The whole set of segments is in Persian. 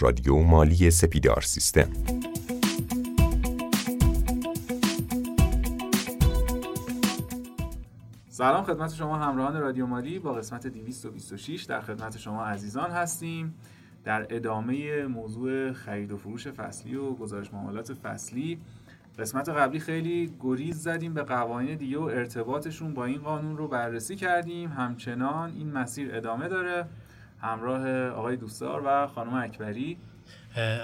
رادیو مالی سپیدار سیستم. سلام خدمت شما همراهان رادیو مالی با قسمت 226 در خدمت شما عزیزان هستیم. در ادامه موضوع خرید و فروش فصلی و گزارش معاملات فصلی قسمت قبلی خیلی گریز زدیم به قوانین دیگه و ارتباطشون با این قانون رو بررسی کردیم. همچنان این مسیر ادامه داره. همراه آقای دوستار و خانم اکبری.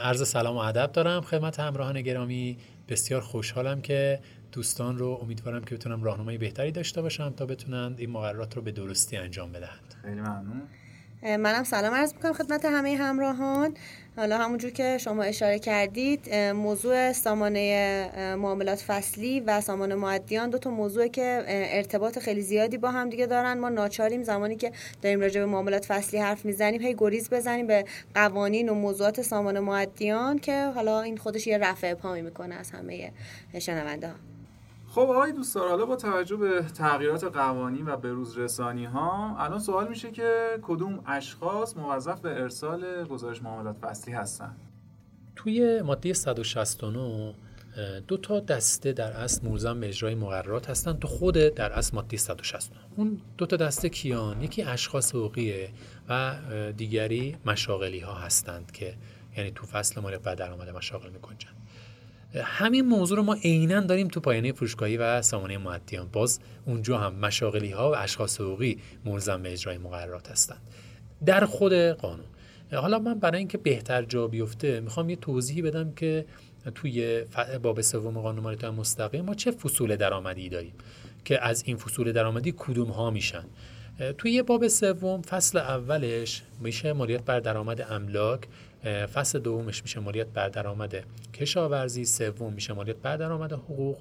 عرض سلام و ادب دارم خدمت همراهان گرامی. بسیار خوشحالم که دوستان رو امیدوارم که بتونم راهنمایی بهتری داشته باشم تا بتونند این مقررات رو به درستی انجام بدهند. خیلی ممنون. منم سلام عرض می‌کنم خدمت همه همراهان. حالا همونجور که شما اشاره کردید موضوع سامانه معاملات فصلی و سامانه معدیان دو تا موضوع که ارتباط خیلی زیادی با هم دیگه دارن. ما ناچاریم زمانی که داریم راجع به معاملات فصلی حرف می‌زنیم هی گریز بزنیم به قوانین و موضوعات سامانه معدیان که حالا این خودش یه رفع پامی می‌کنه از همه شنونده ها. خب آقای دوستان حالا با توجه به تغییرات قوانین و بروز رسانی ها الان سوال میشه که کدوم اشخاص موظف به ارسال گزارش معاملات فصلی هستن؟ توی ماده 169 دو تا دسته در اصل ملزم به اجرای مقررات هستن. تو خود در اصل ماده 169 اون دو تا دسته کیان؟ یکی اشخاص حقوقیه و دیگری مشاغلی ها هستند که یعنی تو فصل مالیات بر درآمد مشاغل میکنجن. همین موضوع رو ما عینا داریم تو پایانه فروشگاهی و سامانه معدیان. باز اونجا هم مشاغلی ها و اشخاص حقوقی ملزم به اجرای مقررات هستند. در خود قانون. حالا من برای اینکه بهتر جا بیفته می‌خوام یه توضیحی بدم که توی باب سوم قانون مالیات مستقیم ما چه فصول درآمدی داریم که از این فصول درآمدی کدوم ها میشن. توی باب سوم فصل اولش میشه مالیات بر درآمد املاک فصل دومش میشه مالیات بر درآمد کشاورزی سوم میشه مالیات بر درآمد حقوق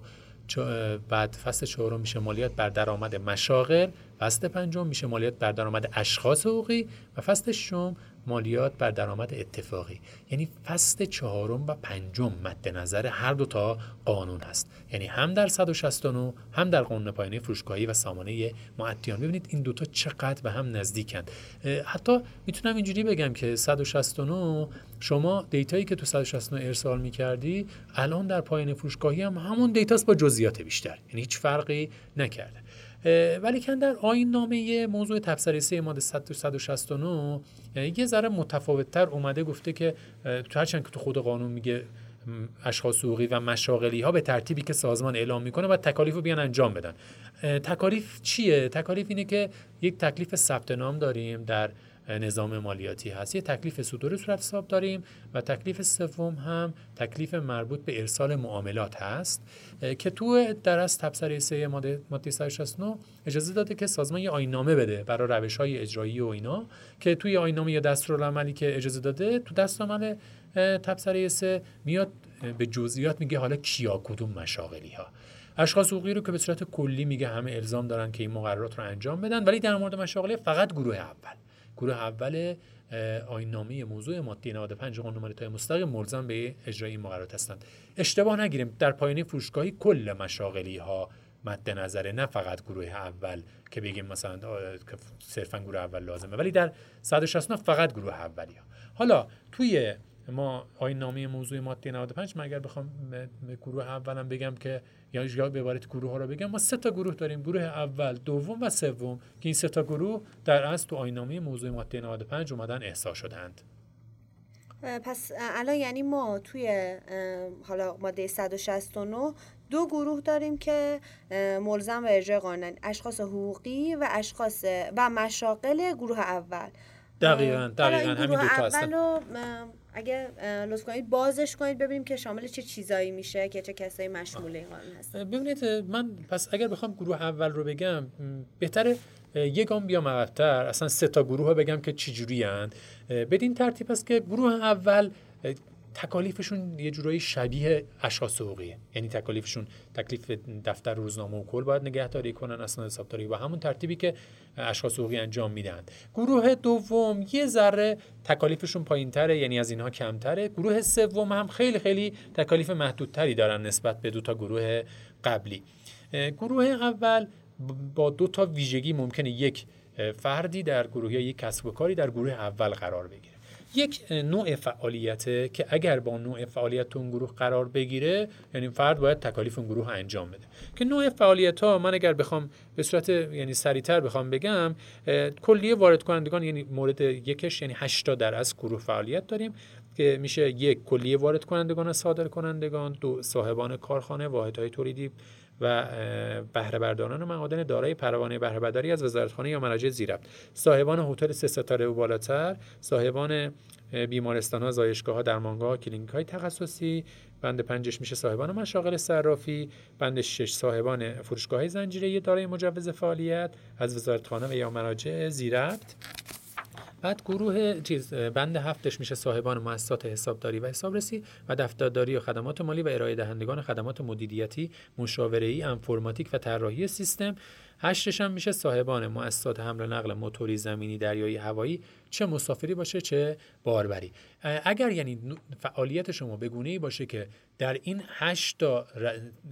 بعد فصل چهارم میشه مالیات بر درآمد مشاغل. فصل پنجم میشه مالیات بر درآمد اشخاص حقوقی و فصل ششم مالیات بر درآمد اتفاقی. یعنی فصل چهارم و پنجم مد نظر هر دو تا قانون هست. یعنی هم در 169 هم در قانون پایانه فروشگاهی و سامانه معدیان ببینید این دوتا چقدر به هم نزدیکند. حتی می‌تونم اینجوری بگم که 169 شما دیتایی که تو 169 ارسال می‌کردی الان در پایانه فروشگاهی هم همون دیتاست با جزئیات بیشتر. یعنی هیچ فرقی نکرده. ولی کن در آین نامه موضوع تبصره سه ماده 169 یه ذره متفاوتتر اومده گفته که تو هرچند که تو خود قانون میگه اشخاص حقوقی و مشاغلی ها به ترتیبی که سازمان اعلام می‌کنه و تکالیف رو بیان انجام بدن. تکالیف چیه؟ تکالیف اینه که یک تکلیف ثبت نام داریم در نظام مالیاتی هست. یه تکلیف صدور صورت حساب داریم و تکلیف سوم هم تکلیف مربوط به ارسال معاملات هست که تو در از تبصره سه ماده ماده 169 اجازه داده که سازمان یه آینامه بده برای روش های اجرایی و اینا که توی آینامه یا دستورالعملی که اجازه داده تو دستورالعمل تبصره سه میاد به جزئیات میگه حالا کیا کدوم مشاغلی ها اشخاص حقوقی رو که به صورت کلی میگه همه الزام دارن که این مقررات رو انجام بدن ولی در مورد مشاغلی فقط گروه اول. گروه اول آینامه موضوع ماده 95 قانون مالیات مستقیم ملزم به اجرای این مقررات هستند. اشتباه نگیریم در پایانه فروشگاهی کل مشاغلی ها مد نظره نه فقط گروه اول که بگیم مثلا صرفا گروه اول لازمه ولی در 169 فقط گروه اولی ها حالا توی ما آین نامه موضوع ماده 95 من اگر بخوام گروه اولم بگم که یا یا به عبارت گروه ها رو بگم ما سه تا گروه داریم گروه اول دوم و سوم. که این سه تا گروه در اصل تو آین نامه موضوع ماده 95 اومدن احضا شدند پس الان یعنی ما توی حالا ماده 169 دو گروه داریم که ملزم به اجرای قانون اشخاص حقوقی و اشخاص و مشاغل گروه اول. دقیقا دقیقا همین دو تا هستن. اگه لطف کنید بازش کنید ببینیم که شامل چه چیزایی میشه که چه کسایی مشمول این قانون هست ببینید من پس اگر بخوام گروه اول رو بگم بهتره یک گام بیام عقب‌تر. اصلا سه تا گروه ها بگم که چی جوری بدین ترتیب است که گروه اول تکالیفشون یه جورایی شبیه اشخاص حقوقیه. یعنی تکالیفشون تکلیف دفتر روزنامه و کل باید نگهداری کنن اسناد حسابداری و همون ترتیبی که اشخاص حقوقی انجام میدن. گروه دوم یه ذره تکالیفشون پایینتره یعنی از اینها کمتره. گروه سوم هم خیلی خیلی تکالیف محدودتری دارن نسبت به دو تا گروه قبلی. گروه اول با دو تا ویژگی ممکنه یک فردی در گروه یا یک کسب و کاری در گروه اول قرار بگیره. یک نوع فعالیته که اگر با نوع فعالیت اون گروه قرار بگیره یعنی فرد باید تکالیف اون گروه انجام بده. که نوع فعالیت ها من اگر بخوام به صورت یعنی سریعتر بخوام بگم کلیه وارد کنندگان یعنی مورد یکش یعنی 8 در از گروه فعالیت داریم که میشه یک کلیه وارد کنندگان صادر کنندگان دو صاحبان کارخانه واحدهای تولیدی و بهره برداران معادن دارای پروانه بهره برداری از وزارتخانه یا مراجع زیربط صاحبان هتل سه ستاره و بالاتر صاحبان بیمارستان ها زایشگاه ها درمانگاه کلینیک های تخصصی بند پنجش میشه صاحبان مشاغل صرافی بند شش صاحبان فروشگاه زنجیره دارای مجوز فعالیت از وزارتخانه و یا مراجع زیربط بعد گروه چیز بند هفتش میشه صاحبان مؤسسات حسابداری و حسابرسی و دفترداری و خدمات مالی و ارائه دهندگان خدمات مدیریتی مشاوره‌ای انفرماتیک و طراحی سیستم. هشتش هم میشه صاحبان مؤسسات حمل و نقل موتوری زمینی دریایی هوایی چه مسافری باشه چه باربری اگر یعنی فعالیت شما به ای باشه که در این هشت تا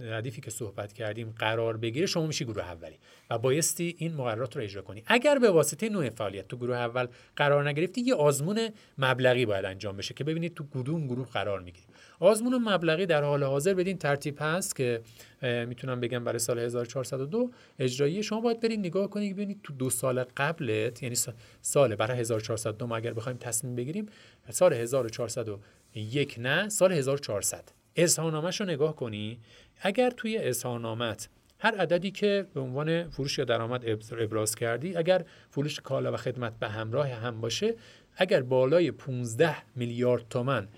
ردیفی که صحبت کردیم قرار بگیره شما میشی گروه اولی و بایستی این مقررات رو اجرا کنی. اگر به واسطه نوع فعالیت تو گروه اول قرار نگرفتی یه آزمون مبلغی باید انجام بشه که ببینید تو کدوم گروه قرار می‌گیری. آزمون مبلغی در حال حاضر بدین ترتیب هست که می‌تونم بگم برای سال 1402 اجرایی. شما باید برید نگاه کنید ببینید تو دو سال قبلت یعنی سال برای 1402 ما اگر بخوایم تصمیم بگیریم سال 1401 نه سال 1400 اظهارنامه‌ش رو نگاه کنی. اگر توی اظهارنامت هر عددی که به عنوان فروش یا درآمد ابراز کردی اگر فروش کالا و خدمت به همراه هم باشه اگر بالای 15 میلیارد تومن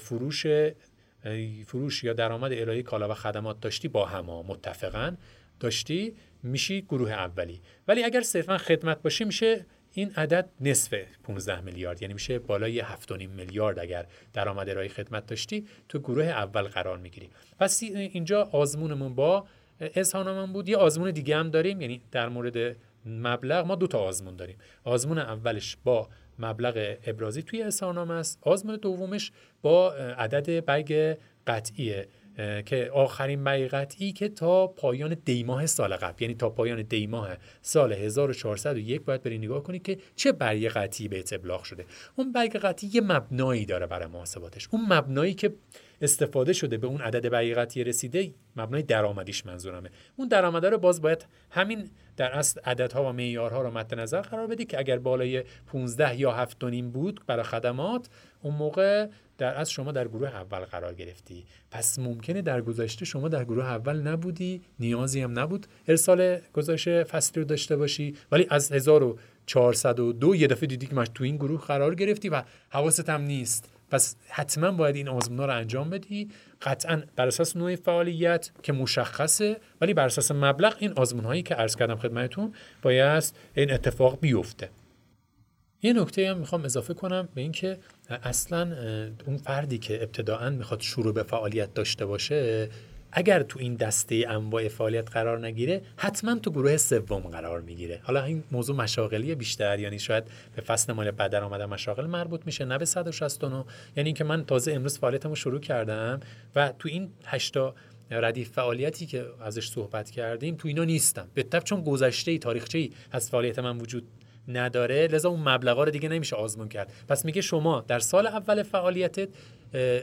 فروش فروش یا درآمد ارائه کالا و خدمات داشتی با هم متفقا. داشتی میشی گروه اولی. ولی اگر صرفا خدمت باشه میشه این عدد نصف 15 میلیارد. یعنی میشه بالای 7.5 میلیارد اگر درآمد ارائه خدمت داشتی تو گروه اول قرار می‌گیری. پس اینجا آزمونمون با اظهارنامه بود. یه آزمون دیگه هم داریم یعنی در مورد مبلغ ما دو تا آزمون داریم. آزمون اولش با مبلغ ابرازی توی اظهارنامه است. آزمون دومش با عدد برگ قطعیه که آخرین برگ قطعی که تا پایان دیماه سال قبل یعنی تا پایان دیماه سال 1401 باید بری نگاه کنی که چه برگ قطعی به ابلاغ شده. اون برگ قطعی یه مبنایی داره برای محاسباتش. اون مبنایی که استفاده شده به اون عدد برگ رسیده مبنای درآمدیش منظورمه. اون درآمده رو باز باید همین در اصل عددها و معیارها رو مد نظر قرار بدی که اگر بالای 15 یا 7.5 بود برای خدمات اون موقع در از شما در گروه اول قرار گرفتی. پس ممکنه در گذشته شما در گروه اول نبودی نیازی هم نبود ارسال گزارش فصلی رو داشته باشی. ولی از 1402 یه دفعه دیدی که تو این گروه قرار گرفتی و حواست هم نیست. پس حتما باید این آزمونا رو انجام بدی. قطعا بر اساس نوع فعالیت که مشخصه ولی بر اساس مبلغ این آزمون هایی که عرض کردم خدمتتون باید این اتفاق بیفته. یه نکته هم می‌خوام اضافه کنم به اینکه اصلا اون فردی که ابتداعا می‌خواد شروع به فعالیت داشته باشه اگر تو این دسته انواع فعالیت قرار نگیره حتما تو گروه سوم قرار می‌گیره. حالا این موضوع مشاغلی بیشتر یعنی شاید به فصل مال بعد آمده مشاغل مربوط میشه نه به 169 یعنی اینکه من تازه امروز فعالیتمو شروع کردم و تو این هشتا ردیف فعالیتی که ازش صحبت کردیم تو اینا نیستم. به چون گذشته تاریخچه ای از فعالیت من وجود نداره لذا اون مبلغا رو دیگه نمیشه آزمون کرد. پس میگه شما در سال اول فعالیتت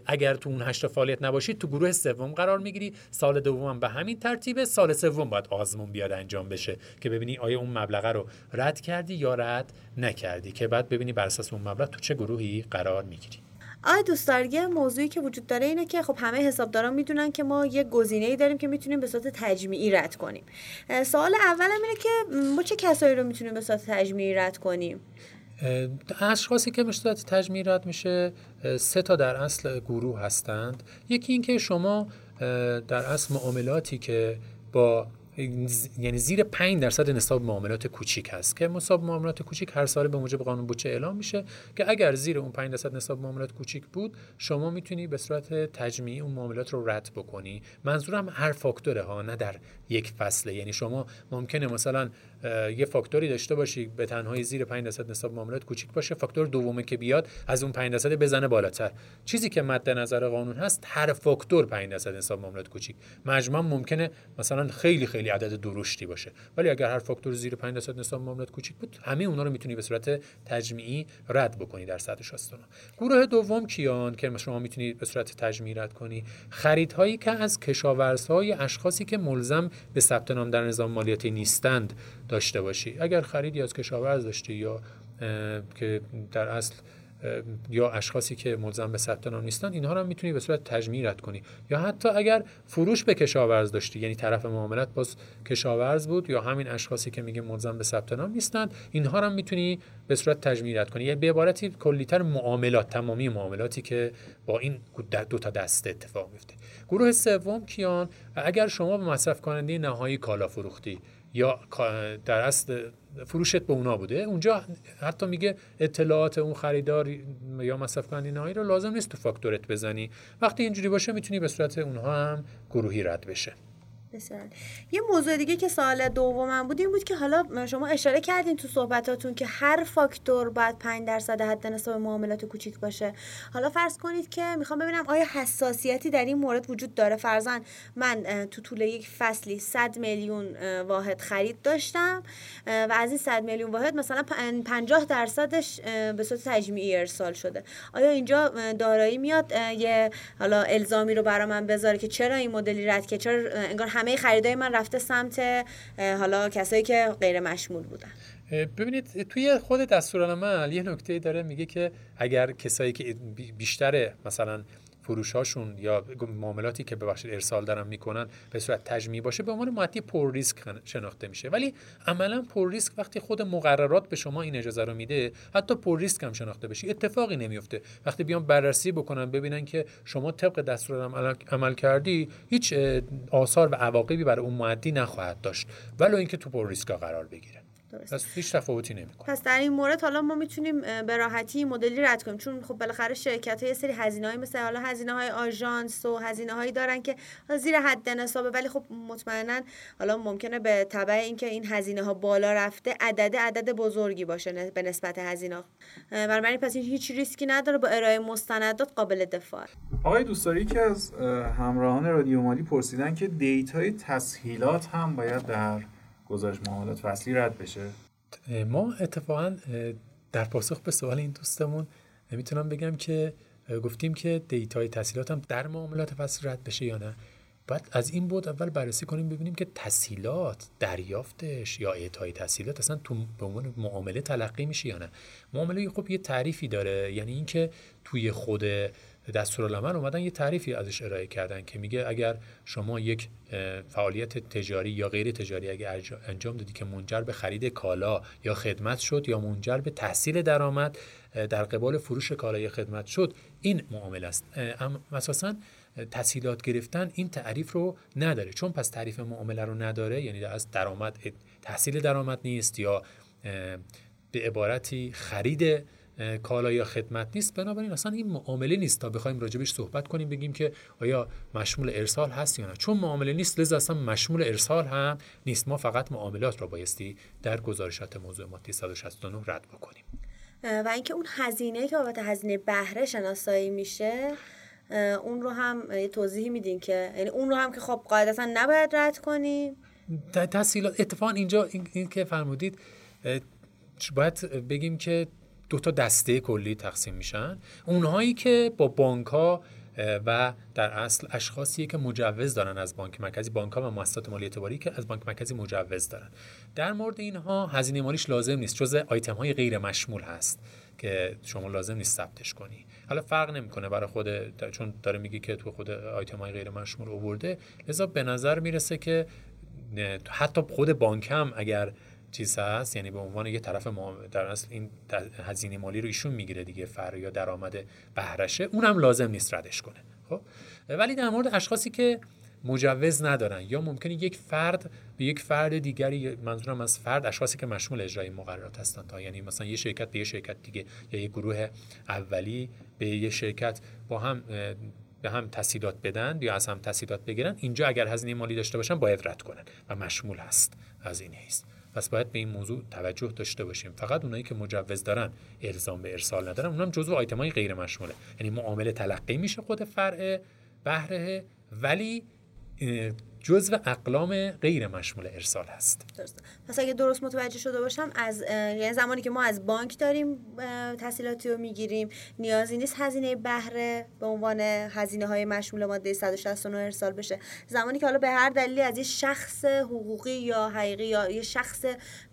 اگر تو اون هشت فعالیت نباشید تو گروه سوم قرار می‌گیری. سال دوم به همین ترتیبه. سال سوم باید آزمون بیاد انجام بشه که ببینی آیا اون مبلغ رو رد کردی یا رد نکردی. که بعد ببینی بر اساس اون مبلغ تو چه گروهی قرار می‌گیری. آی دوستان یه موضوعی که وجود داره اینه که خب همه حسابداران می‌دونن که ما یه گزینه ای داریم که می‌تونیم به صورت تجمیعی رد کنیم. سوال اولم اینه که ما چه کسایی رو می‌تونیم به صورت تجمیعی رد کنیم؟ اشخاصی که به صورت تجمیعی رد میشه سه تا در اصل گروه هستند. یکی اینکه شما در اصل معاملاتی که با یعنی زیر 5 درصد نصاب معاملات کوچیک هست که نصاب معاملات کوچیک هر سال به موجب قانون بودجه اعلام میشه که اگر زیر اون 5 درصد نصاب معاملات کوچیک بود شما می‌تونی به صورت تجمیعی اون معاملات رو رد بکنی. منظورم هر فاکتوره ها نه در یک فصله. یعنی شما ممکنه مثلا یه فاکتوری داشته باشی به تنهایی زیر 5 درصد نصاب معاملات کوچیک باشه. فاکتور دومه که بیاد از اون 5 درصد بزنه بالاتر. چیزی که مد نظر قانون هست هر فاکتور 5 درصد نصاب معاملات کوچیک. مجموعا ممکنه مثلا خیلی خیلی عدد درشتی باشه. ولی اگر هر فاکتور زیر 5 درصد نصاب معاملات کوچیک بود همه اونا رو می‌تونی به صورت تجمیعی رد بکنی در 169 گروه دوم کیان؟ که شما می‌تونی به صورت تجمیعی رد کنی. خریدهایی که از کشاورزهای اشخاصی که ملزم به ثبت نام در نظام مالیاتی نیستند داشته باشی. اگر خریدی از کشاورز داشتی یا که در اصل یا اشخاصی که ملزم به ثبت نام نیستن اینها رو می‌تونی به صورت تجمیع کنی. یا حتی اگر فروش به کشاورز داشتی یعنی طرف معاملت باز کشاورز بود یا همین اشخاصی که میگه ملزم به ثبت نام نیستند اینها رو می‌تونی به صورت تجمیع کنی. یعنی به عبارتی کلیتر معاملات تمامی معاملاتی که با این دو تا دسته اتفاق میفته گروه سوم کیان؟ اگر شما به مصرف کننده نهایی کالا فروختی. یا در اصل فروشت به اونا بوده. اونجا حتی میگه اطلاعات اون خریدار یا مصرف کننده نهایی رو لازم نیست تو فاکتورت بزنی. وقتی اینجوری باشه می‌تونی به صورت اونها هم گروهی رد بشه. بسیار. یه موضوع دیگه که سال دومم بود این بود که حالا شما اشاره کردین تو صحبتاتون که هر فاکتور باید 5 درصد حد نصاب معاملات کوچیک باشه. حالا فرض کنید که می‌خوام ببینم آیا حساسیتی در این مورد وجود داره. فرضاً من تو طول یک فصلی 100 میلیون واحد خرید داشتم و از این 100 میلیون واحد مثلا 50 درصدش به صورت تجمیعی ارسال شده. آیا اینجا دارایی میاد یه حالا الزامی رو برا من بذاره که چرا این مدلی رد که چرا انگار همه خریدای من رفته سمت حالا کسایی که غیر مشمول بودن. ببینید توی خود دستورالعمل یه نکته داره میگه که اگر کسایی که بیشتر مثلا فروشاشون یا معاملاتی که ببخشید ارسال دارن می‌کنن به صورت تجمیع باشه به عنوان معطی پر ریسک شناخته میشه. ولی عملا پر ریسک وقتی خود مقررات به شما این اجازه رو میده حتی پر ریسک هم شناخته بشی. اتفاقی نمیفته وقتی بیان بررسی بکنن ببینن که شما طبق دستور عمل, عمل کردی هیچ آثار و عواقبی برای اون معدی نخواهد داشت. ولو اینکه تو پر ریسک قرار بگیره. درست پس هیچ تفاوتی نمی‌کنه. پس در این مورد حالا ما می‌تونیم به راحتی مدلی رد کنیم. چون خب بالاخره شرکت های سری هزینه های مثل حالا هزینه های آژانس و هزینه هایی دارن که زیر حد نصابه ولی خب مطمئنا حالا ممکنه به تبع اینکه این هزینه ها بالا رفته عدد عدد بزرگی باشه به نسبت هزینه. بنابراین پس این هیچ ریسکی نداره با ارائه مستندات قابل دفاع آقای دوستاری که از همراهان رادیو مالی پرسیدن که data ی تسهیلات هم باید در گزارش معاملات فصلی رد بشه. ما اتفاقا در پاسخ به سوال این دوستمون می‌تونم بگم که گفتیم که data ی تسهیلات هم در معاملات فصلی رد بشه یا نه. باید از این بود اول بررسی کنیم ببینیم که تسهیلات دریافتش یا اعطای تسهیلات اصلا تو به عنوان معامله تلقی میشه یا نه. معامله خب یه تعریفی داره یعنی اینکه توی خود دستورالعمل اومدن یه تعریفی ازش ارائه کردن که میگه اگر شما یک فعالیت تجاری یا غیر تجاری اگر انجام دادی که منجر به خرید کالا یا خدمت شد یا منجر به تحصیل درآمد در قبال فروش کالا یا خدمت شد این معامله است. اساسا تسهیلات گرفتن این تعریف رو نداره. چون پس تعریف معامله رو نداره یعنی از درآمد تحصیل درآمد نیست یا به عبارتی خرید کالا یا خدمت نیست. بنابراین اصلا این معامله نیست تا بخوایم راجبش صحبت کنیم بگیم که آیا مشمول ارسال هست یا نه. چون معامله نیست لذا اصلا مشمول ارسال هم نیست. ما فقط معاملات را بایستی در گزارشات موضوع ماتی 169 رد بکنیم. و اینکه اون هزینه که بابت هزینه بهره شناسایی میشه اون رو هم یه توضیحی میدین که یعنی اون رو هم که خب قاعدتا نباید رد کنیم؟ تحصیلات اتفاقا اینجا این, که فرمودید باید بگیم که دو تا دسته کلی تقسیم میشن. اونهایی که با بانک ها و در اصل اشخاصی که مجوز دارن از بانک مرکزی بانک ها و مؤسسات مالی اعتباری که از بانک مرکزی مجوز دارن. در مورد اینها هزینه مالیش لازم نیست جزء آیتم های غیر مشمول هست که شما لازم نیست ثبتش کنی. حالا فرق نمی‌کنه برای خود چون داره میگه که تو خود آیتم های غیر مشمول آورده. لذا به نظر می‌رسه که حتی خود بانک هم اگر چیز هست؟ یعنی به عنوان یه طرف در اصل این هزینه مالی رو ایشون می‌گیره دیگه فر یا درآمد بهرشه. اونم لازم نیست ردش کنه خب؟ ولی در مورد اشخاصی که مجوز ندارن یا ممکنه یک فرد به یک فرد دیگری منظورم از فرد اشخاصی که مشمول اجرای مقررات هستند تا یعنی مثلا یه شرکت به یه شرکت دیگه یا یه گروه اولی به یه شرکت با هم به هم تسهیلات بدن یا از هم تسهیلات بگیرن اینجا اگر هزینه مالی داشته باشن باید رد کنن و مشمول هست هزینه است. پس باید به این موضوع توجه داشته باشیم. فقط اونایی که مجوز دارن الزام به ارسال ندارن اونم جزو آیتم های غیر مشموله. یعنی معامله تلقی میشه خود فرع بهره ولی جزو اقلام غیر مشمول ارسال هست. درست. پس اگه درست متوجه شده باشم از یعنی زمانی که ما از بانک داریم تحصیلاتی رو می‌گیریم نیازی نیست هزینه بهره به عنوان هزینه های مشمول ماده 169 ارسال بشه. زمانی که حالا به هر دلیلی از یه شخص حقوقی یا حقیقی یا یه شخص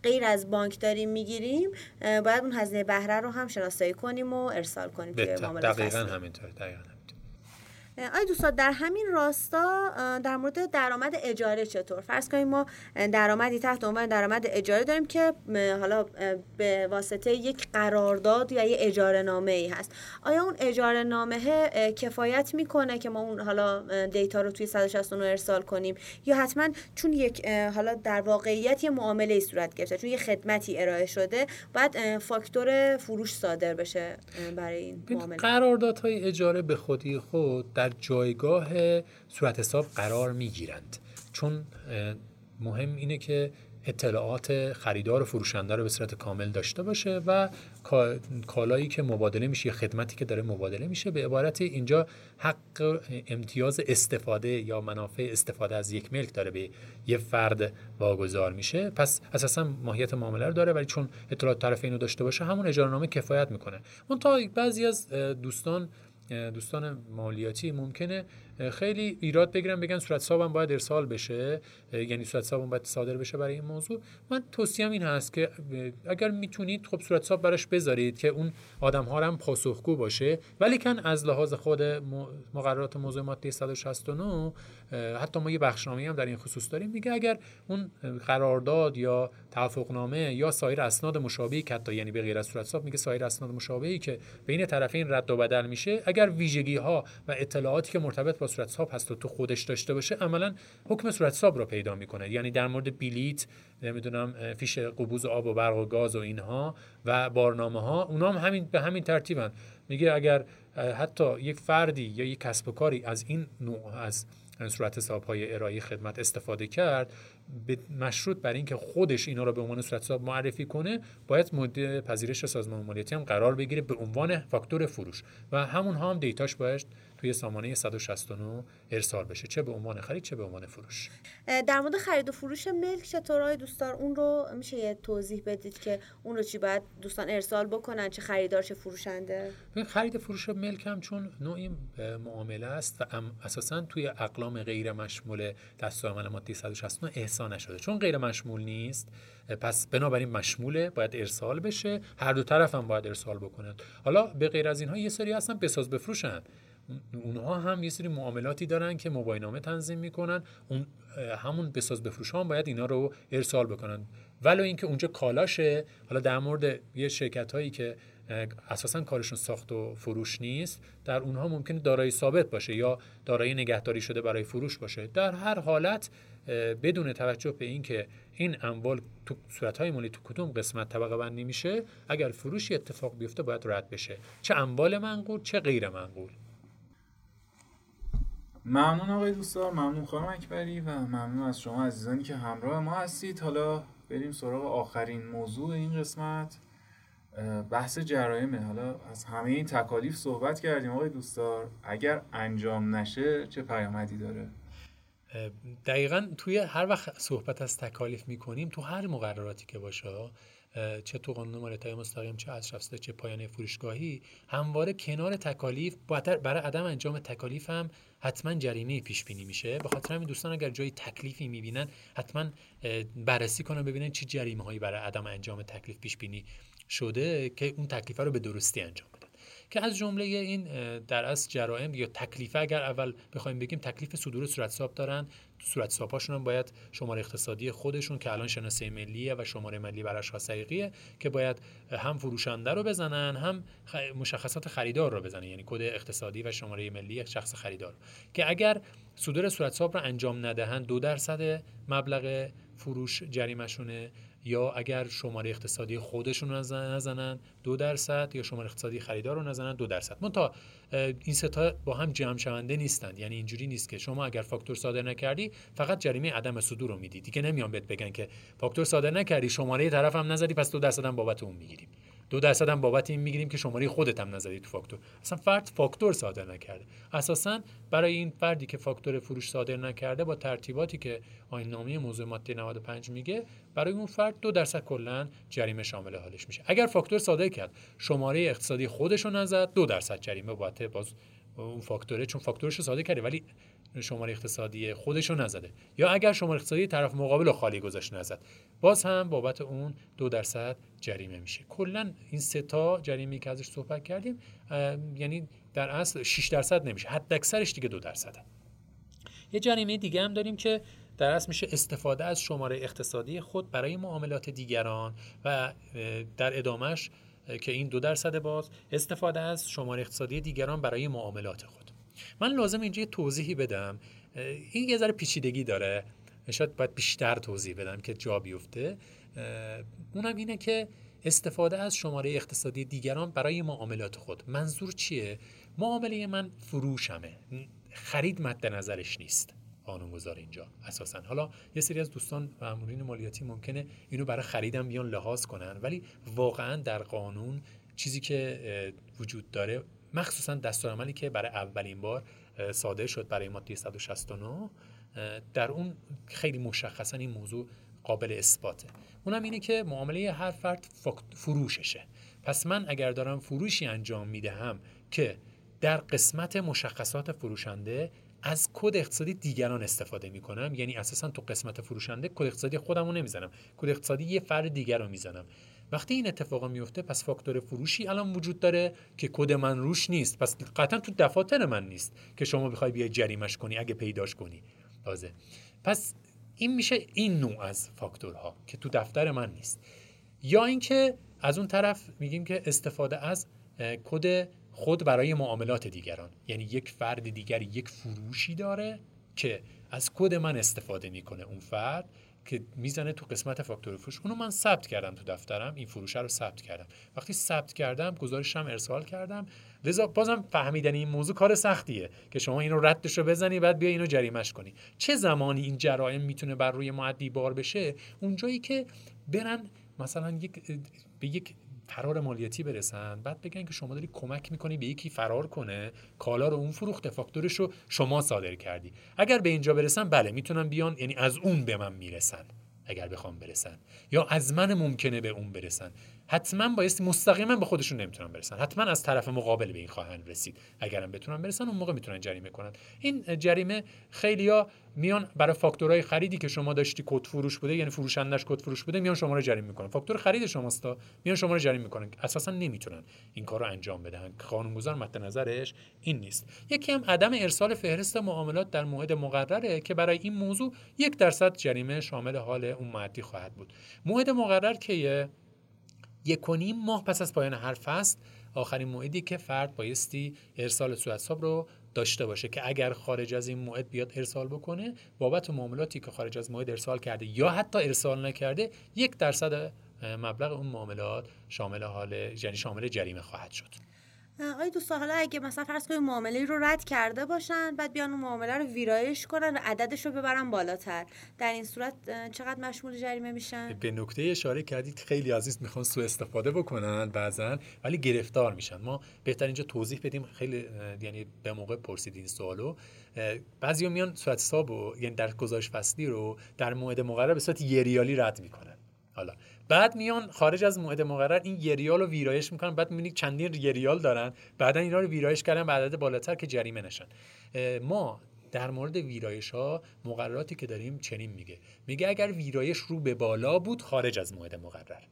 غیر از بانک داریم می‌گیریم باید اون هزینه بهره رو هم شناسایی کنیم و ارسال کنیم دقیقا همینطور دقیقا آیا دوستان در همین راستا در مورد درآمد اجاره چطور؟ فرض کنیم ما درآمدی تحت عنوان درآمد اجاره داریم که حالا به واسطه یک قرارداد یا یه اجاره نامه ای هست. آیا اون اجاره نامه کفایت می‌کنه که ما اون حالا دیتا رو توی 169 ارسال کنیم؟ یا حتما چون یک حالا در واقعیت یه معامله ای صورت گرفته چون یه خدمتی ارائه شده باید فاکتور فروش صادر بشه برای این معامله؟ قراردادهای اجاره به خودی خود در جایگاه صورت حساب قرار می گیرند چون مهم اینه که اطلاعات خریدار و فروشنده رو به صورت کامل داشته باشه و کالایی که مبادله میشه یا خدمتی که داره مبادله میشه به عبارت اینجا حق امتیاز استفاده یا منافع استفاده از یک ملک داره به یه فرد واگذار میشه. پس اساسا ماهیت معامله رو داره ولی چون اطلاعات طرف اینو داشته باشه همون اجاره کفایت می‌کنه. اون تا بعضی از دوستان دوستان مالیاتی ممکنه خیلی ایراد بگیرن بگن صورت حسابم باید ارسال بشه. یعنی صورت حسابم باید صادر بشه برای این موضوع. من توصیهم این هست که اگر می‌تونید خب صورت حساب براش بذارید که اون آدم ها هم پاسخگو باشه. ولی کن از لحاظ خود مقررات موضوع ماده 169 حتی ما یه بخشنامه هم در این خصوص داریم. میگه اگر اون قرارداد یا توافقنامه یا سایر اسناد مشابهی که حتی یعنی به غیر از صورت حساب میگه سایر اسناد مشابهی که بین طرفین رد و بدل میشه اگر ویژگی ها و اطلاعاتی که مرتبط با صورت حساب هست و تو خودش داشته باشه عملا حکم صورت حساب رو پیدا می‌کنه. یعنی در مورد بلیت نمی‌دونم فیش قبوز آب و برق و گاز و اینها و بارنامه ها اونا هم همین به همین ترتیبن. میگه اگر حتی یک فردی یا یک کسب و کاری از این نوع از صورت حساب های ارائه خدمت استفاده کرد به مشروط بر اینکه خودش اینا رو به عنوان صورت حساب معرفی کنه باید مورد پذیرش سازمان مالیاتی هم قرار بگیره به عنوان فاکتور فروش. و همون ها هم دیتاش باید توی سامانه 169 ارسال بشه. چه به عنوان خرید چه به عنوان فروش. در مورد خرید و فروش ملک چطور دوستان اون رو میشه یه توضیح بدید که اون رو چی باید دوستان ارسال بکنن چه خریدار چه فروشنده؟ خرید و فروش ملک هم چون نوعی معامله است و اساسا توی اقلام غیر مشمول دستورالعمل ماده 169 احسان نشده. چون غیر مشمول نیست پس بنابراین مشموله باید ارسال بشه. هر دو طرف هم باید ارسال بکنن حالا به غیر از اینها یه سری هستن بساز بفروشن اونها هم یه سری معاملاتی دارن که موبایل تنظیم می‌کنن. اون همون بساز بفروش هم باید اینا رو ارسال بکنن. ولو اینکه اونجا کالاشه. حالا در مورد یه شرکت هایی که اساسا کارشون ساخت و فروش نیست در اونها ممکنه دارایی ثابت باشه یا دارایی نگهداری شده برای فروش باشه. در هر حالت بدون توجه به اینکه این اموال تو های مالی تو کدوم قسمت طبقه بندی میشه اگر فروشی اتفاق بیفته باید رد بشه. چه اموال منقول چه غیر منقول. ممنون آقای دوستان ممنون خانم اکبری و ممنون از شما عزیزانی که همراه ما هستید. حالا بریم سراغ آخرین موضوع این قسمت بحث جرایمه. حالا از همه این تکالیف صحبت کردیم آقای دوستار اگر انجام نشه چه پیامدی داره؟ دقیقا توی هر وقت صحبت از تکالیف می‌کنیم تو هر مقرراتی که باشه چه تو قانون مالیات مستقیم چه از شفته چه پایانه فروشگاهی همواره کنار تکالیف برای عدم انجام تکالیف هم حتما جریمه پیش بینی میشه. به خاطر همین دوستان اگر جای تکلیفی می‌بینن حتما بررسی کنن ببینن چه جریمه هایی برای عدم انجام تکلیف پیش بینی شده که اون تکلیف رو به درستی انجام که از جمله این در از جرائم یا تکلیف اگر اول بخوایم بگیم تکلیف صدور صورت حساب دارن. صورت حساباشون هم باید شماره اقتصادی خودشون که الان شناسه ملیه و شماره ملی بر اشخاص حقیقیه که باید هم فروشنده رو بزنن هم مشخصات خریدار رو بزنن. یعنی کد اقتصادی و شماره ملی شخص خریدار. که اگر صدور صورت حساب رو انجام ندهند دو درصد مبلغ فروش جریمهشونه. یا اگر شماره اقتصادی خودشون رو نزنن دو درصد یا شماره اقتصادی خریدار رو نزنن دو درصد. من تا این ستا با هم جمع شونده نیستند. یعنی اینجوری نیست که شما اگر فاکتور صادر نکردی فقط جریمه عدم صدور رو میدی دیگه نمیان بهت بگن که فاکتور صادر نکردی شماره طرف هم نزدی پس دو درصد هم بابت اون می‌گیریم دو درصد هم بابت این می‌گیریم که شماره خودت هم نزدی تو فاکتور. اصلا فرد فاکتور صادر نکرده. اساسا برای این فردی که فاکتور فروش صادر نکرده با ترتیباتی که آیین نامه موضوع ماده 95 میگه برای اون فرد دو درصد کلا جریمه شامل حالش میشه. اگر فاکتور صادر کرد شماره اقتصادی خودش رو نزد دو درصد جریمه بابت باز اون فاکتوره چون فاکتورش رو صادر کرده ولی شماره اقتصادی خودش رو نزده. یا اگر شماره اقتصادی طرف مقابل رو خالی گذاشت نزد. باز هم بابت اون دو درصد جریمه میشه. کلا این سه تا جریمه که ازش صحبت کردیم یعنی در اصل 6 درصد نمیشه. حد اکثرش دیگه دو درصده یه جریمه دیگه هم داریم که در اصل میشه استفاده از شماره اقتصادی خود برای معاملات دیگران و در ادامش که این دو درصد باز استفاده از شماره اقتصادی دیگران برای معاملات خود. من لازم اینجا یه توضیحی بدم. این یه ذره پیچیدگی داره. شاید باید بیشتر توضیح بدم که جا بیفته. اونم اینه که استفاده از شماره اقتصادی دیگران برای معاملات خود. منظور چیه؟ معامله من فروشمه. خرید مد نظرش نیست. قانونگذار اینجا اساسا. حالا یه سری از دوستان و مامورین مالیاتی ممکنه اینو برای خریدم بیان لحاظ کنن ولی واقعا در قانون چیزی که وجود داره مخصوصا دستورالعملی که برای اولین بار صادر شد برای ماده 169 در اون خیلی مشخصا این موضوع قابل اثباته. اونم اینه که معامله هر فرد فروششه. پس من اگر دارم فروشی انجام می‌دهم که در قسمت مشخصات فروشنده از کد اقتصادی دیگران استفاده می‌کنم یعنی اساسا تو قسمت فروشنده کد اقتصادی خودم رو نمی‌زنم. کد اقتصادی یه فرد دیگر رو می‌زنم. وقتی این اتفاق میفته پس فاکتور فروشی الان وجود داره که کد من روش نیست. پس قطعا تو دفاتر من نیست که شما بخوای بیای جریمش کنی اگه پیداش کنی. تازه. پس این میشه این نوع از فاکتورها که تو دفتر من نیست. یا اینکه از اون طرف میگیم که استفاده از کد خود برای معاملات دیگران. یعنی یک فرد دیگری یک فروشی داره که از کد من استفاده می‌کنه اون فرد. که می‌زنه تو قسمت فاکتور فروش. اونو من ثبت کردم تو دفترم این فروشه رو ثبت کردم. وقتی ثبت کردم گزارشم ارسال کردم. لذا بازم فهمیدن این موضوع کار سختیه که شما اینو ردش رو بزنی بعد بیا اینو جریمش کنی. چه زمانی این جرایم می‌تونه بر روی معدی بار بشه؟ اونجایی که برن مثلا یک به یک فرار مالیاتی برسن بعد بگن که شما داری کمک می‌کنی به یکی فرار کنه کالا رو اون فروخته فاکتورش رو شما صادر کردی. اگر به اینجا برسن بله می‌تونن بیان یعنی از اون به من می‌رسن اگر بخوام برسن. یا از من ممکنه به اون برسن. حتما بایستی مستقیما به خودشون نمی‌تونن برسن. حتما از طرف مقابل به این خواهند رسید. اگرم بتونن برسن اون موقع می‌تونن جریمه کنن. این جریمه خیلیا میان برای فاکتورهای خریدی که شما داشتی کد فروش بوده یعنی فروشندش کد فروش بوده میان شما رو جریمه می‌کنن. فاکتور خرید شماست میان شما رو جریمه می‌کنن. اساسا نمی‌تونن این کار رو انجام بدن. قانونگذار مد نظرش این نیست. یکی هم عدم ارسال فهرست معاملات در موعد مقرره که برای این موضوع یک درصد جریمه شامل حال اون معدی خواهد بود. موعد مقرر که یک و نیم ماه پس از پایان هر فصل آخرین موعدی که فرد بایستی ارسال صورت رو داشته باشه که اگر خارج از این موعد بیاد ارسال بکنه بابت معاملاتی که خارج از موعد ارسال کرده یا حتی ارسال نکرده یک درصد مبلغ اون معاملات شامل حال یعنی شامل جریمه خواهد شد. آقای دوستان حالا اگه مثلا فرض کنید معامله رو رد کرده باشن بعد بیان اون معامله رو ویرایش کنن و عددش رو ببرن بالاتر. در این صورت چقدر مشمول جریمه میشن؟ به نکته اشاره کردید خیلی عزیز می‌خوان سوء استفاده بکنن بعضا ولی گرفتار میشن. ما بهتر اینجا توضیح بدیم. خیلی یعنی به موقع پرسید این سوالو. بعضیا میان صورت حساب یعنی در گزارش فصلی رو در موعد مقرر به صورت یه رد می‌کنن. حالا. بعد میان خارج از موعد مقرر این یه ریال رو ویرایش می‌کنن. بعد می‌بینید چندین یه ریال دارن. بعدا اینا رو ویرایش کردن به عدد بالاتر که جریمه نشن. ما در مورد ویرایش ها مقرراتی که داریم چنین میگه. میگه اگر ویرایش رو به بالا بود خارج از موعد مقرر.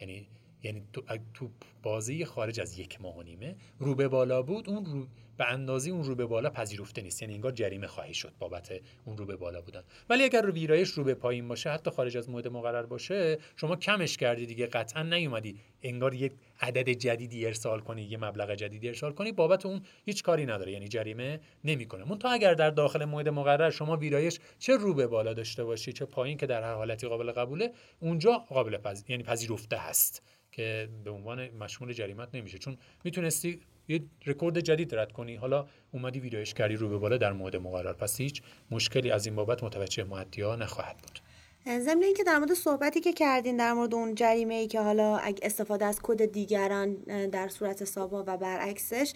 یعنی یعنی تو, تو بازی خارج از یک ماه و نیمه رو به بالا بود اون رو به اندازه اون رو به بالا پذیرفته نیست. یعنی انگار جریمه خواهی شد بابت اون رو به بالا بودن. ولی اگر رو ویرایش رو به پایین باشه حتی خارج از موعد مقرر باشه شما کمش کردی دیگه قطعا نیومدی. انگار یک عدد جدیدی ارسال کنی یه مبلغ جدیدی ارسال کنی بابت اون هیچ کاری نداره. یعنی جریمه نمی‌کنه. مون تا اگر در داخل موعد مقرر شما ویرایش چه رو به بالا داشته باشی چه پایین که در هر حالتی قابل قبوله اونجا قابل پذ... یعنی پذیرفته هست. که به عنوان مشمول جریمت نمیشه. چون می‌تونستی یه رکورد جدید رد کنی. حالا اومدی ویرایش کردی رو به بالا در موعد مقرر. پس هیچ مشکلی از این بابت متوجه ها نخواهد بود. ضمن اینکه در مورد صحبتی که کردین در مورد اون جریمه ای که حالا اگه استفاده از کد دیگران در صورتحسابا و برعکسش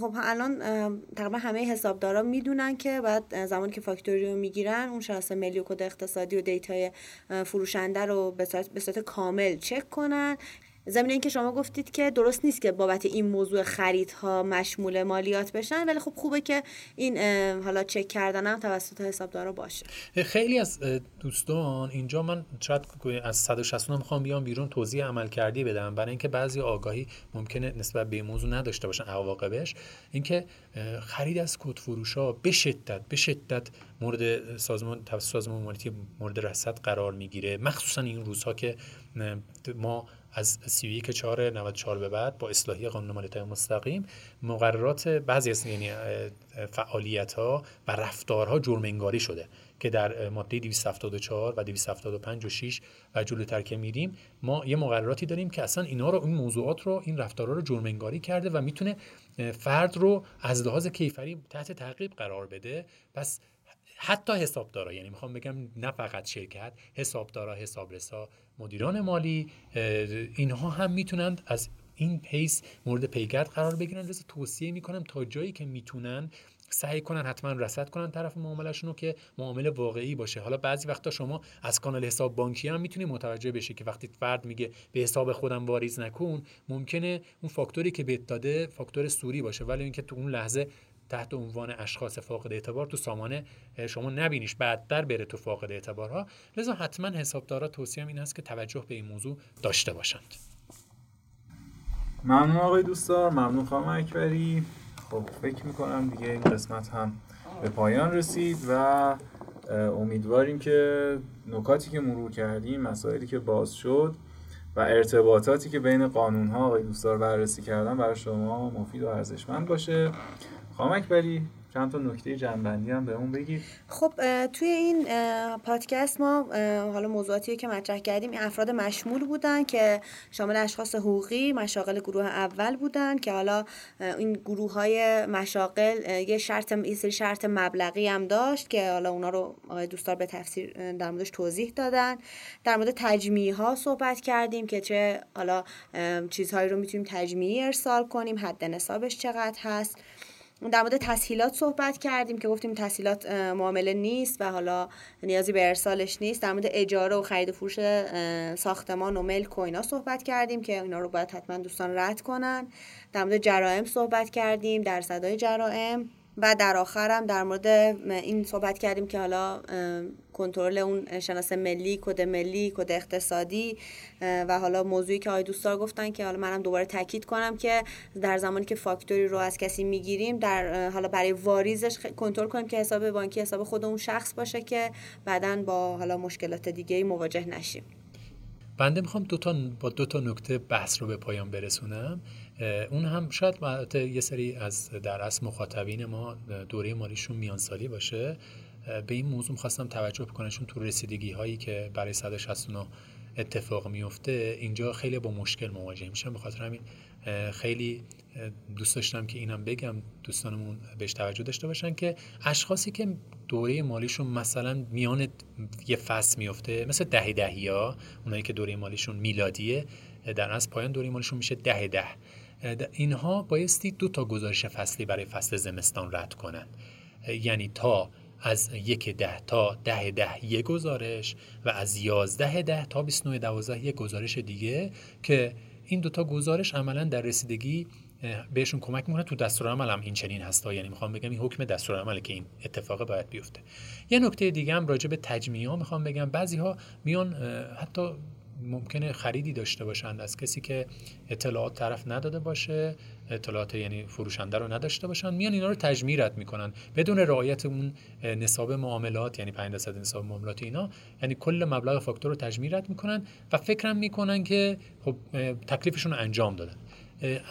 خب الان تقریبا همه حسابدارا می‌دونن که بعد زمانی که فاکتوری رو می‌گیرن اون شناسه ملی و کد اقتصادی و data ی فروشنده رو به صورت کامل چک کنن. زمین اینکه شما گفتید که درست نیست که بابت این موضوع خریدها مشمول مالیات بشن ولی خب خوبه که این حالا چک کردن هم توسط حسابدارا باشه. خیلی از دوستان اینجا من شاید از 160 می‌خوام بیام بیرون توضیح عمل کردی بدم. برای اینکه بعضی آگاهی ممکنه نسبت به موضوع نداشته باشن عواقبش. اینکه خرید از کد فروش ها به شدت به شدت مورد سازمان توسط سازمان مالیاتی مورد رصد قرار می‌گیره. مخصوصا این روزها که ما از 31 4 94 به بعد با اصلاحی قانون مالیات مستقیم مقررات بعضی از یعنی فعالیت ها و رفتارها جرم انگاری شده که در ماده 274 و 275 و 6 و جلوتر که میریم ما یه مقرراتی داریم که اصلا اینا رو این موضوعات رو این رفتارها رو جرم انگاری کرده و می‌تونه فرد رو از لحاظ کیفری تحت تعقیب قرار بده. پس حتی حسابدارا یعنی می‌خوام بگم نه فقط شرکت حسابدارا حسابرسا مدیران مالی اینها هم می‌تونند از این پیس مورد پیگرد قرار بگیرن. لذا توصیه می‌کنم تا جایی که می‌تونن سعی کنن حتما رسد کنن طرف معاملهشون رو که معامله واقعی باشه. حالا بعضی وقتا شما از کانال حساب بانکی هم می‌تونی متوجه بشی که وقتی فرد میگه به حساب خودم واریز نکن ممکنه اون فاکتوری که بهت داده فاکتور سوری باشه. ولی اینکه تو اون لحظه تحت عنوان اشخاص فاقد اعتبار تو سامانه شما نبینیش بعدتر بره تو فاقد اعتبارها. لذا حتما حسابدارا توصیه این است که توجه به این موضوع داشته باشند. ممنون آقای دوستان ممنون خانم اکبری. خب فکر می‌کنم دیگه این قسمت هم به پایان رسید و امیدواریم که نکاتی که مرور کردیم مسائلی که باز شد و ارتباطاتی که بین قانون ها آقای دوستان بررسی کردن برای شما مفید و ارزشمند باشه. خانم اکبری چند تا نکته جنبندی هم بهمون بگید. خب توی این پادکست ما حالا موضوعاتی که مطرح کردیم این افراد مشمول بودن که شامل اشخاص حقوقی مشاغل گروه اول بودن که حالا این گروه های مشاغل یه شرط یه شرط مبلغی هم داشت که حالا اونا رو آقای دوستار به تفسیر در موردش توضیح دادن. در مورد تجمیعی ها صحبت کردیم که چه حالا چیزهایی رو می‌تونیم تجمیعی ارسال کنیم حد نصابش چقدر هست. در مورد تسهیلات صحبت کردیم که گفتیم تسهیلات معامله نیست و حالا نیازی به ارسالش نیست. در مورد اجاره و خرید و فروش ساختمان و ملک و اینا صحبت کردیم که اینا رو باید حتما دوستان رد کنن. در مورد جرائم صحبت کردیم در صدای جرائم. و در آخرم در مورد این صحبت کردیم که حالا کنترل اون شناسه ملی کد ملی کد اقتصادی و حالا موضوعی که آقای دوستار گفتن که حالا منم دوباره تاکید کنم که در زمانی که فاکتوری رو از کسی می‌گیریم در حالا برای واریزش کنترل کنیم که حساب بانکی حساب خود اون شخص باشه که بعدا با حالا مشکلات دیگه مواجه نشیم. بنده می‌خوام دو تا با دو تا نکته بحث رو به پایان برسونم. اون هم شاید یه سری از در اصل مخاطبین ما دوره مالیشون میان سالی باشه به این موضوع خواستم توجه بکنم چون تو رسیدگی هایی که برای 169 اتفاق میفته اینجا خیلی با مشکل مواجه میشن به خاطر همین خیلی دوست داشتم که اینم بگم دوستانمون بهش توجه داشته باشن که اشخاصی که دوره مالیشون مثلا میان یه فصل میفته مثل ده دهی ها اونایی که دوره مالیشون میلادیه در از پایان دوره مالیشون میشه ده ده. اینها بایستی دو تا گزارش فصلی برای فصل زمستان رد کنن یعنی تا از یک ده تا ده ده یک گزارش و از یازده ده تا 29 دوازده یک گزارش دیگه که این دوتا گزارش عملا در رسیدگی بهشون کمک می‌کنه. تو دستور عمل هم این چنین هستا یعنی می‌خوام بگم این حکم دستور عمله که این اتفاق باید بیفته. یه نکته دیگه هم راجع به تجمیع ها می‌خوام بگم. بعضی ها میان حتی ممکنه خریدی داشته باشند. از کسی که اطلاعات طرف نداده باشه اطلاعات یعنی فروشنده رو نداشته باشن میان اینا رو تجمیرت می‌کنن. بدون رعایت اون نصاب معاملات یعنی 5 درصد نصاب معاملات اینا یعنی کل مبلغ فاکتور رو تجمیرت می‌کنن و فکرم می‌کنن که خب تکلیفشون رو انجام دادن.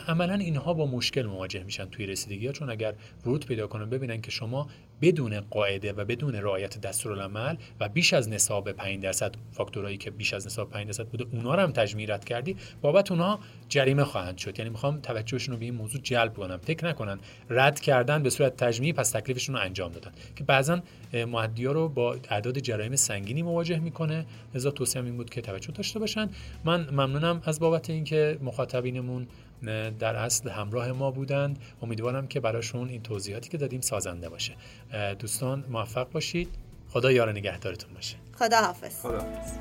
عملا اینها با مشکل مواجه میشن توی رسیدگی ها چون اگر ورود پیدا کنن ببینن که شما بدون قاعده و بدون رعایت دستورالعمل و بیش از نصاب 5 درصد فاکتورایی که بیش از نصاب 5 درصد بوده اونا رو هم تجمیرت کردی بابت اونها جریمه خواهند شد. یعنی می‌خوام توجهشون رو به این موضوع جلب کنم. فکر نکنن رد کردن به صورت تجمیع پس تکلیفشون رو انجام دادن. که بعضا معدیا رو با اعداد جرایم سنگینی مواجه می‌کنه. لذا توصیه این بود که توجه داشته باشن. من ممنونم از بابت اینکه مخاطبینمون در اصل همراه ما بودند. امیدوارم که براشون این توضیحاتی که دادیم سازنده باشه. دوستان موفق باشید. خدا یار نگهدارتون باشه. خدا حافظ خدا حافظ